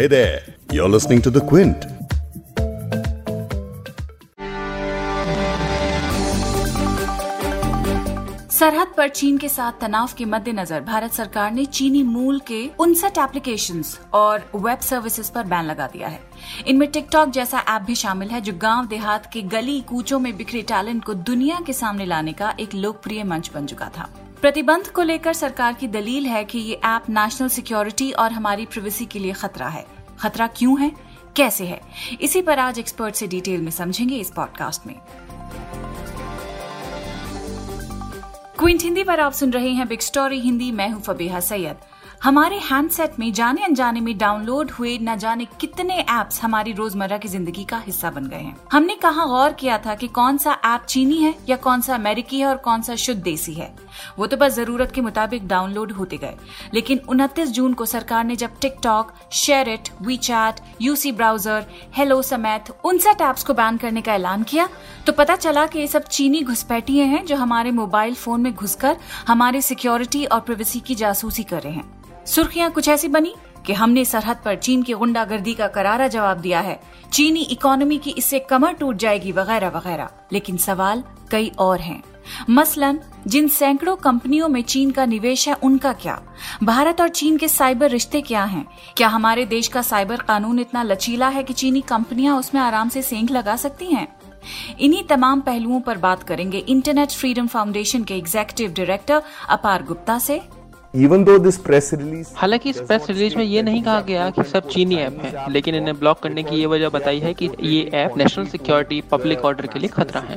Hey there, you're listening to The Quint. सरहद पर चीन के साथ तनाव के मद्देनजर भारत सरकार ने चीनी मूल के उनसठ एप्लीकेशन और वेब सर्विसेज़ पर बैन लगा दिया है इनमें टिकटॉक जैसा ऐप भी शामिल है जो गाँव देहात के गली कूचों में बिखरे टैलेंट को दुनिया के सामने लाने का एक लोकप्रिय मंच बन चुका था प्रतिबंध को लेकर सरकार की दलील है कि ये ऐप नेशनल सिक्योरिटी और हमारी प्रिवेसी के लिए खतरा है। खतरा क्यों है? कैसे है? इसी पर आज एक्सपर्ट से डिटेल में समझेंगे इस पॉडकास्ट में। क्विंट हिंदी पर आप सुन रहे हैं बिग स्टोरी हिंदी मैं हूँ फबीहा सैयद। हमारे हैंडसेट में जाने अनजाने में डाउनलोड हुए न जाने कितने एप्स हमारी रोज़मर्रा की ज़िंदगी का हिस्सा बन गए हैं। हमने कहा गौर किया था कि कौन सा ऐप चीनी है या कौन सा अमेरिकी है और कौन सा शुद्ध देसी है। वो तो बस ज़रूरत के मुताबिक डाउनलोड होते गए। लेकिन 29 जून को सरकार ने जब TikTok share it WeChat UC browser hello समेत उनसठ एप्स को बैन करने का ऐलान किया तो पता चला कि ये सब चीनी घुसपैठिए हैं जो हमारे मोबाइल फ़ोन में घुसकर हमारे सिक्योरिटी और प्रिवेसी की जासूसी कर रहे हैं। सुर्खियाँ कुछ ऐसी बनी कि हमने सरहद पर चीन की गुंडागर्दी का करारा जवाब दिया है। चीनी इकोनॉमी की इससे कमर टूट जाएगी, वगैरह वगैरह। लेकिन सवाल कई और हैं। मसलन जिन सैकड़ों कंपनियों में चीन का निवेश है उनका क्या? भारत और चीन के साइबर रिश्ते क्या हैं? क्या हमारे देश का साइबर कानून इतना लचीला है कि चीनी कंपनियाँ उसमें आराम से सेंक लगा सकती हैं? इन्हीं तमाम पहलुओं पर बात करेंगे इंटरनेट फ्रीडम फाउंडेशन के एग्जीक्यूटिव डायरेक्टर अपार गुप्ता से। Even though this press release हालाँकि इस प्रेस रिलीज़ में ये नहीं कहा गया कि सब चीनी ऐप है लेकिन इन्हें ब्लॉक करने की ये वजह बताई है कि ये app national security public order के लिए खतरा है।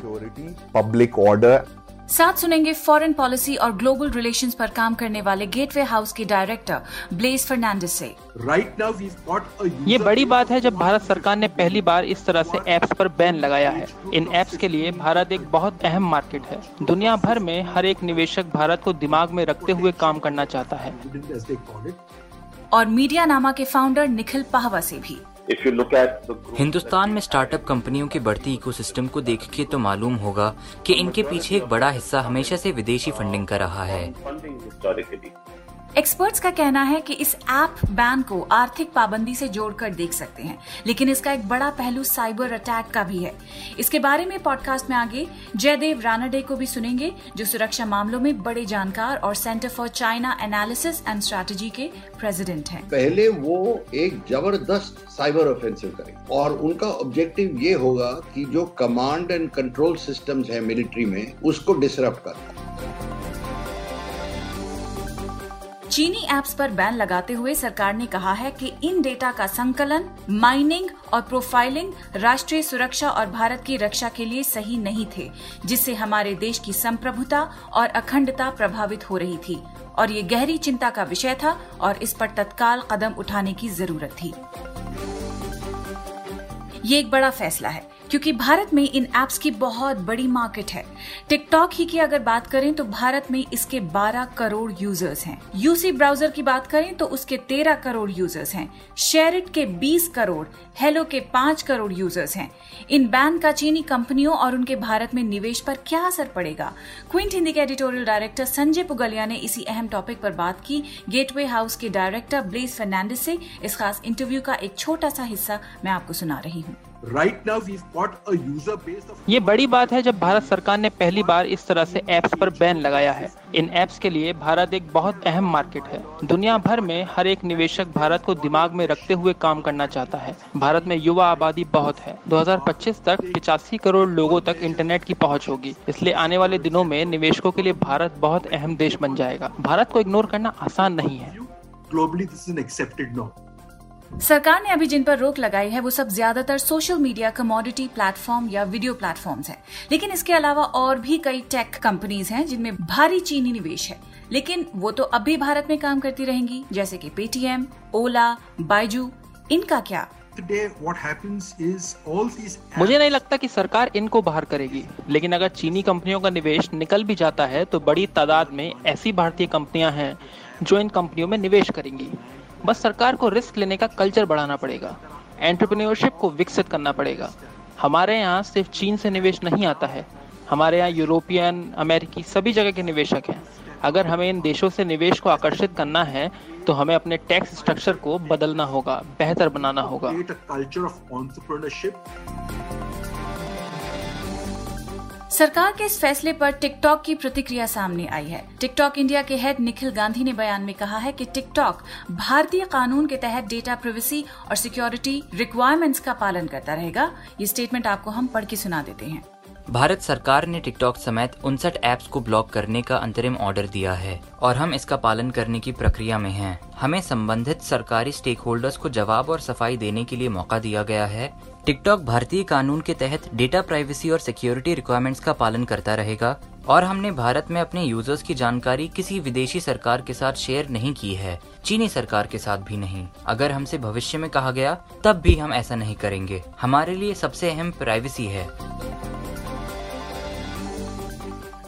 पब्लिक ऑर्डर साथ सुनेंगे फॉरेन पॉलिसी और ग्लोबल रिलेशंस पर काम करने वाले गेटवे हाउस के डायरेक्टर ब्लेस फर्नांडिस से। Right now we've got a ये बड़ी बात है जब भारत सरकार ने पहली बार इस तरह से ऐप्स पर बैन लगाया है। इन ऐप्स के लिए भारत एक बहुत अहम मार्केट है। दुनिया भर में हर एक निवेशक भारत को दिमाग में रखते हुए काम करना चाहता है। As they call it. और मीडिया नामा के फाउंडर निखिल पाहवा से भी। हिंदुस्तान में स्टार्टअप कंपनियों के बढ़ती इकोसिस्टम को देख के तो मालूम होगा कि इनके पीछे एक बड़ा हिस्सा हमेशा से विदेशी फंडिंग का रहा है। एक्सपर्ट्स का कहना है कि इस ऐप बैन को आर्थिक पाबंदी से जोड़कर देख सकते हैं, लेकिन इसका एक बड़ा पहलू साइबर अटैक का भी है। इसके बारे में पॉडकास्ट में आगे जयदेव रानाडे को भी सुनेंगे, जो सुरक्षा मामलों में बड़े जानकार और centre for China analysis and strategy के प्रेसिडेंट हैं। पहले वो एक ज़बरदस्त साइबर ऑफेंसिव करेंगे और उनका ऑब्जेक्टिव ये होगा कि जो कमांड एंड कंट्रोल सिस्टम्स है मिलिट्री में, उसको डिसरप्ट करना चीनी एप्स पर बैन लगाते हुए सरकार ने कहा है कि इन डेटा का संकलन, माइनिंग और प्रोफाइलिंग राष्ट्रीय सुरक्षा और भारत की रक्षा के लिए सही नहीं थे, जिससे हमारे देश की संप्रभुता और अखंडता प्रभावित हो रही थी। और ये गहरी चिंता का विषय था और इस पर तत्काल कदम उठाने की ज़रूरत थी। ये एक बड़ा फैसला है। क्योंकि भारत में इन एप्स की बहुत बड़ी मार्केट है। टिकटॉक ही की अगर बात करें तो भारत में इसके 12 करोड़ यूज़र्स हैं। यूसी ब्राउज़र की बात करें तो उसके 13 करोड़ यूज़र्स हैं। शेयरिट के 20 करोड़ हेलो के 5 करोड़ यूज़र्स हैं। इन बैन का चीनी कंपनियों और उनके भारत में निवेश पर क्या असर पड़ेगा? क्विंट हिंदी के एडिटोरियल डायरेक्टर संजय पुगलिया ने इसी अहम टॉपिक पर बात की। गेटवे हाउस के डायरेक्टर ब्लेज फर्नांडिस से इस खास इंटरव्यू का एक छोटा सा हिस्सा मैं आपको सुना रही हूँ। Right now we've got a user base of ये बड़ी बात है जब भारत सरकार ने पहली बार इस तरह से ऐप्स पर बैन लगाया है। इन ऐप्स के लिए भारत एक बहुत अहम मार्केट है। दुनिया भर में हर एक निवेशक भारत को दिमाग में रखते हुए काम करना चाहता है। भारत में युवा आबादी बहुत है। 2025 तक पिचासी करोड़ लोगों तक इंटरनेट की पहुँच होगी। इसलिए आने वाले दिनों में निवेशकों के लिए भारत बहुत अहम देश बन जाएगा। भारत को इग्नोर करना आसान नहीं है। Globally this is an accepted norm. सरकार ने अभी जिन पर रोक लगाई है वो सब ज़्यादातर सोशल मीडिया कमोडिटी प्लेटफॉर्म या वीडियो प्लेटफॉर्म्स हैं। लेकिन इसके अलावा और भी कई टेक कंपनीज़ हैं जिनमें भारी चीनी निवेश है। लेकिन वो तो अब भी भारत में काम करती रहेंगी जैसे कि पेटीएम ओला बाइजू इनका क्या? Today what happens is all these मुझे नहीं लगता कि सरकार इनको बाहर करेगी। लेकिन अगर चीनी कंपनियों का निवेश निकल भी जाता है तो बड़ी तादाद में ऐसी भारतीय कंपनियाँ हैं जो इन कंपनियों में निवेश करेंगी। बस सरकार को रिस्क लेने का कल्चर बढ़ाना पड़ेगा। एंटरप्रेन्योरशिप को विकसित करना पड़ेगा। हमारे यहाँ सिर्फ़ चीन से निवेश नहीं आता है। हमारे यहाँ यूरोपियन, अमेरिकी सभी जगह के निवेशक हैं। अगर हमें इन देशों से निवेश को आकर्षित करना है तो हमें अपने टैक्स स्ट्रक्चर को बदलना होगा, बेहतर बनाना होगा। सरकार के इस फैसले पर टिकटॉक की प्रतिक्रिया सामने आई है। टिकटॉक इंडिया के हेड निखिल गांधी ने बयान में कहा है कि टिकटॉक भारतीय कानून के तहत डेटा प्रिवेसी और सिक्योरिटी रिक्वायरमेंट्स का पालन करता रहेगा। ये स्टेटमेंट आपको हम पढ़ के सुना देते हैं। भारत सरकार ने टिकटॉक समेत उनसठ ऐप्स को ब्लॉक करने का अंतरिम ऑर्डर दिया है और हम इसका पालन करने की प्रक्रिया में हैं। हमें संबंधित सरकारी स्टेक होल्डर्स को जवाब और सफ़ाई देने के लिए मौका दिया गया है। टिकटॉक भारतीय कानून के तहत डेटा प्राइवेसी और सिक्योरिटी रिक्वायरमेंट्स का पालन करता रहेगा और हमने भारत में अपने यूज़र्स की जानकारी किसी विदेशी सरकार के साथ शेयर नहीं की है, चीनी सरकार के साथ भी नहीं। अगर हमसे भविष्य में कहा गया, तब भी हम ऐसा नहीं करेंगे। हमारे लिए सबसे अहम प्राइवेसी है।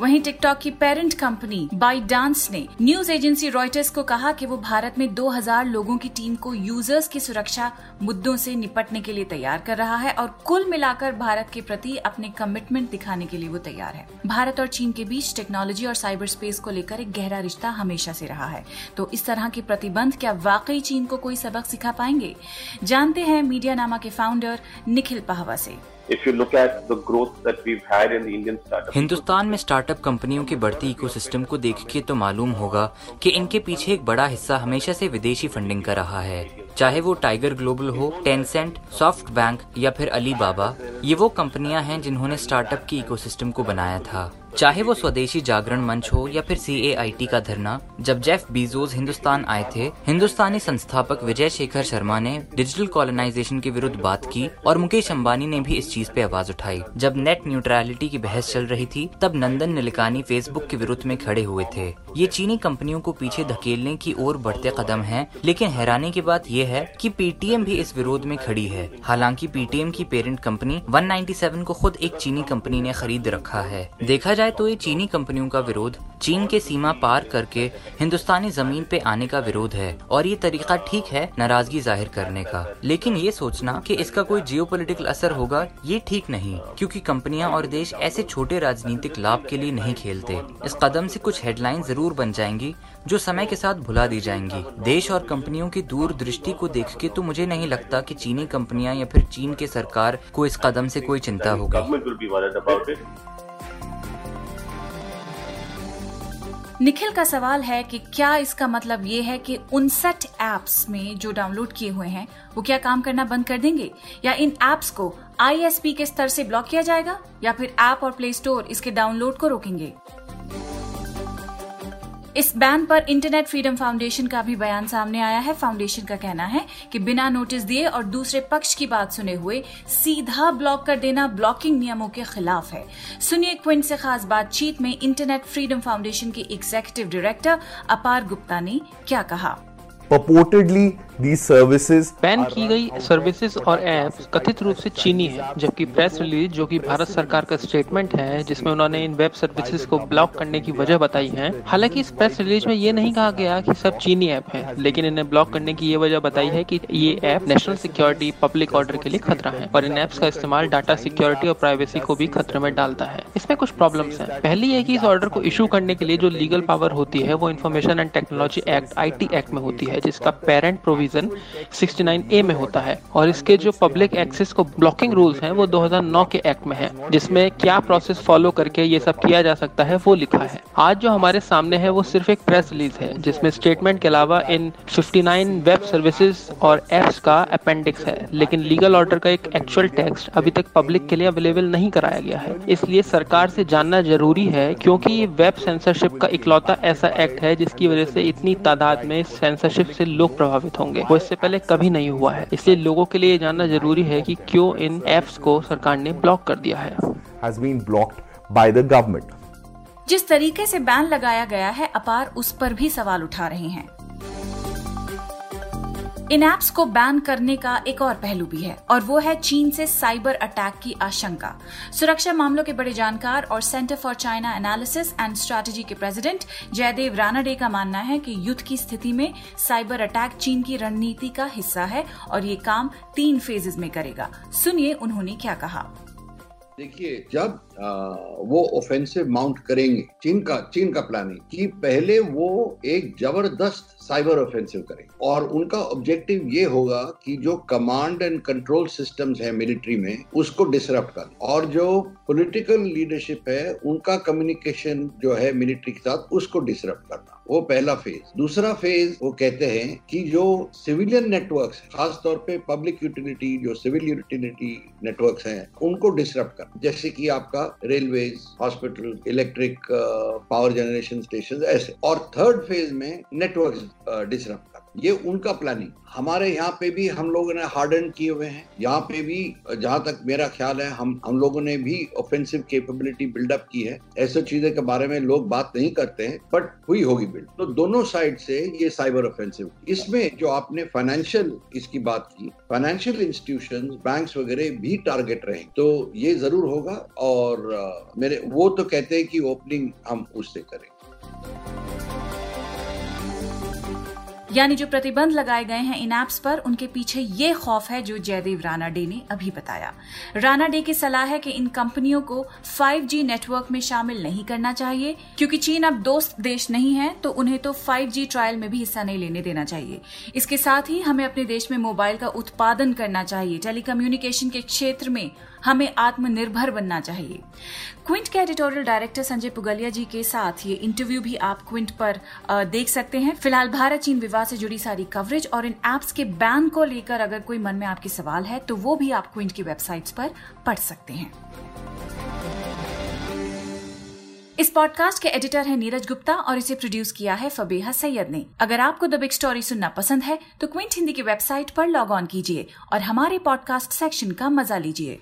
वहीं टिकटॉक की पेरेंट कंपनी बाई डांस ने न्यूज़ एजेंसी रॉयटर्स को कहा कि वो भारत में 2000 लोगों की टीम को यूज़र्स की सुरक्षा मुद्दों से निपटने के लिए तैयार कर रहा है और कुल मिलाकर भारत के प्रति अपने कमिटमेंट दिखाने के लिए वो तैयार है। भारत और चीन के बीच टेक्नोलॉजी और साइबर स्पेस को लेकर एक गहरा रिश्ता हमेशा से रहा है। तो इस तरह के प्रतिबंध क्या वाकई चीन को कोई सबक सिखा पाएँगे? जानते हैं मीडिया नामा के फाउंडर निखिल पहवा से। If you look at the growth that we've had in the Indian startup Hindustan में स्टार्टअप कंपनियों के बढ़ती इकोसिस्टम को देख के तो मालूम होगा कि इनके पीछे एक बड़ा हिस्सा हमेशा से विदेशी फंडिंग का रहा है। चाहे वो टाइगर ग्लोबल हो टेंसेंट सॉफ्ट बैंक या फिर अली बाबा ये वो कंपनियाँ हैं जिन्होंने स्टार्टअप की इकोसिस्टम को बनाया था। चाहे वो स्वदेशी जागरण मंच हो या फिर CAIT का धरना, जब जेफ बीजोस हिंदुस्तान आए थे, हिंदुस्तानी संस्थापक विजय शेखर शर्मा ने डिजिटल कॉलोनाइजेशन के विरुद्ध बात की और मुकेश अम्बानी ने भी इस चीज़ पे आवाज़ उठाई। जब नेट न्यूट्रलिटी की बहस चल रही थी, तब नंदन निलकानी फेसबुक के विरुद्ध में खड़े हुए थे। ये चीनी कंपनियों को पीछे धकेलने की ओर बढ़ते कदम हैं, लेकिन हैरानी की बात यह है कि पीटीएम भी इस विरोध में खड़ी है। हालाँकि पीटीएम की पेरेंट कंपनी 197 को खुद एक चीनी कंपनी ने खरीद रखा है। देखा जाए तो ये चीनी कंपनियों का विरोध चीन के सीमा पार करके हिंदुस्तानी ज़मीन पे आने का विरोध है और ये तरीका ठीक है नाराज़गी ज़ाहिर करने का। लेकिन ये सोचना कि इसका कोई जियो असर होगा, ये ठीक नहीं, क्योंकि कंपनियाँ और देश ऐसे छोटे राजनीतिक लाभ के लिए नहीं खेलते। इस कदम से कुछ हेडलाइन ज़रूर बन जाएँगी, जो समय के साथ भुला दी जाएँगी। देश और कंपनियों की दूरदृष्टि को देख के तो मुझे नहीं लगता कि चीनी कंपनियाँ या फिर चीन के सरकार को इस कदम से कोई चिंता होगी। निखिल का सवाल है कि क्या इसका मतलब ये है कि उनसठ एप्स में जो डाउनलोड किए हुए हैं, वो क्या काम करना बंद कर देंगे? या इन एप्स को आईएसपी के स्तर से ब्लॉक किया जाएगा? या फिर ऐप और प्ले स्टोर इसके डाउनलोड को रोकेंगे? इस बैन पर इंटरनेट फ्रीडम फाउंडेशन का भी बयान सामने आया है। फाउंडेशन का कहना है कि बिना नोटिस दिए और दूसरे पक्ष की बात सुने हुए सीधा ब्लॉक कर देना ब्लॉकिंग नियमों के खिलाफ है। सुनिए क्विंट से खास बातचीत में इंटरनेट फ्रीडम फाउंडेशन के एग्जीक्यूटिव डायरेक्टर अपार गुप्ता ने क्या कहा। Purportedly, these services बैन की गई सर्विसेज़ और ऐप्स कथित रूप से चीनी है जबकि प्रेस रिलीज़ जो कि भारत सरकार का स्टेटमेंट है जिसमें उन्होंने इन वेब सर्विसेज़ को ब्लॉक करने की वजह बताई है हालाँकि इस प्रेस रिलीज़ में ये नहीं कहा गया कि सब चीनी ऐप है लेकिन इन्हें ब्लॉक करने की ये वजह बताई है कि ये app national security public order के लिए खतरा है और इन ऐप्स का इस्तेमाल डाटा सिक्योरिटी और प्राइवेसी को भी खतरे में डालता है। इसमें कुछ प्रॉब्लम है। पहली है की इस ऑर्डर को इशू करने के लिए जो लीगल पावर होती है वो information and technology act IT act में होती है। जिसका पेरेंट प्रोविज़न 69 ए में होता है। और इसके जो पब्लिक एक्सेस को ब्लॉकिंग रूल्स हैं, वो 2009 के एक्ट में है, जिसमें क्या प्रोसेस फॉलो करके ये सब किया जा सकता है, वो लिखा है। आज जो हमारे सामने है, वो सिर्फ़ एक प्रेस रिलीज़ है, जिसमें स्टेटमेंट के अलावा इन 59 वेब सर्विसेज़ और एप्स का अपेंडिक्स है। लेकिन लीगल ऑर्डर का एक एक्चुअल टेक्स्ट अभी तक पब्लिक के लिए अवेलेबल नहीं कराया गया है। इसलिए सरकार से जानना ज़रूरी है, क्योंकि वेब सेंसरशिप का इकलौता ऐसा एक्ट है, जिसकी वजह से इतनी तादाद में सेंसरशिप से लोग प्रभावित होंगे। वो इससे पहले कभी नहीं हुआ है। इसलिए लोगों के लिए ये जानना ज़रूरी है कि क्यों इन एप्स को सरकार ने ब्लॉक कर दिया है. जिस तरीके से बैन लगाया गया है अपार उस पर भी सवाल उठा रहे हैं। इन ऐप्स को बैन करने का एक और पहलू भी है, और वो है चीन से साइबर अटैक की आशंका। सुरक्षा मामलों के बड़े जानकार और centre for China analysis and strategy के प्रेसिडेंट जयदेव रानाडे का मानना है कि युद्ध की स्थिति में साइबर अटैक चीन की रणनीति का हिस्सा है, और ये काम तीन फेजेज में करेगा। सुनिए उन्होंने क्या कहा। देखिए जब आ, वो ऑफेंसिव माउंट करेंगे चीन का चीन का प्लानिंग कि पहले वो एक ज़बरदस्त साइबर ऑफेंसिव करें। और उनका ऑब्जेक्टिव ये होगा कि जो कमांड एंड कंट्रोल सिस्टम्स है मिलिट्री में उसको डिसरप्ट कर। और जो पॉलिटिकल लीडरशिप है उनका कम्युनिकेशन जो है मिलिट्री के साथ उसको डिसरप्ट करना। वो पहला फ़ेज़ दूसरा फ़ेज़ वो कहते हैं कि जो सिविलियन नेटवर्क खासतौर पे पब्लिक यूटिलिटी जो सिविल यूटिलिटी नेटवर्क हैं, उनको डिस्टर्ब कर. जैसे कि आपका railway hospital electric power generation station ऐसे. और थर्ड फ़ेज़ में नेटवर्क डिसरप्ट कर. ये उनका प्लानिंग हमारे यहाँ पे भी हम लोगों ने हार्डन किए हुए हैं। यहाँ पे भी, जहाँ तक मेरा ख्याल है, हम हम लोगों ने भी ऑफेंसिव कैपेबिलिटी बिल्डअप की है। ऐसे चीज़ें के बारे में लोग बात नहीं करते हैं बट हुई होगी बिल्ड तो दोनों साइड से ये साइबर ऑफेंसिव इसमें जो आपने फाइनेंशियल इसकी बात की फाइनेंशियल इंस्टीट्यूशन बैंक वगैरह भी टारगेट रहे तो ये ज़रूर होगा और, मेरे, वो तो कहते हैं कि ओपनिंग हम उससे करें। यानी जो प्रतिबंध लगाए गए हैं इन एप्स पर, उनके पीछे ये खौफ है जो जयदेव राणा डे ने अभी बताया। राणा डे की सलाह है कि इन कंपनियों को 5G नेटवर्क में शामिल नहीं करना चाहिए, क्योंकि चीन अब दोस्त देश नहीं है तो उन्हें तो 5G ट्रायल में भी हिस्सा नहीं लेने देना चाहिए। इसके साथ ही हमें अपने देश में मोबाइल का उत्पादन करना चाहिए। टेलीकम्युनिकेशन के क्षेत्र में हमें आत्मनिर्भर बनना चाहिए। क्विंट के एडिटोरियल डायरेक्टर संजय पुगलिया जी के साथ ये इंटरव्यू भी आप क्विंट पर देख सकते हैं। फ़िलहाल भारत चीन विवाद से जुड़ी सारी कवरेज और इन एप्स के बैन को लेकर अगर कोई मन में आपके सवाल है तो वो भी आप क्विंट की वेबसाइट्स पर पढ़ सकते हैं। इस पॉडकास्ट के एडिटर हैं नीरज गुप्ता और इसे प्रोड्यूस किया है फबीहा सैयद ने। अगर आपको द बिग स्टोरी सुनना पसंद है तो क्विंट हिंदी की वेबसाइट पर लॉग ऑन कीजिए और हमारे पॉडकास्ट सेक्शन का मज़ा लीजिए।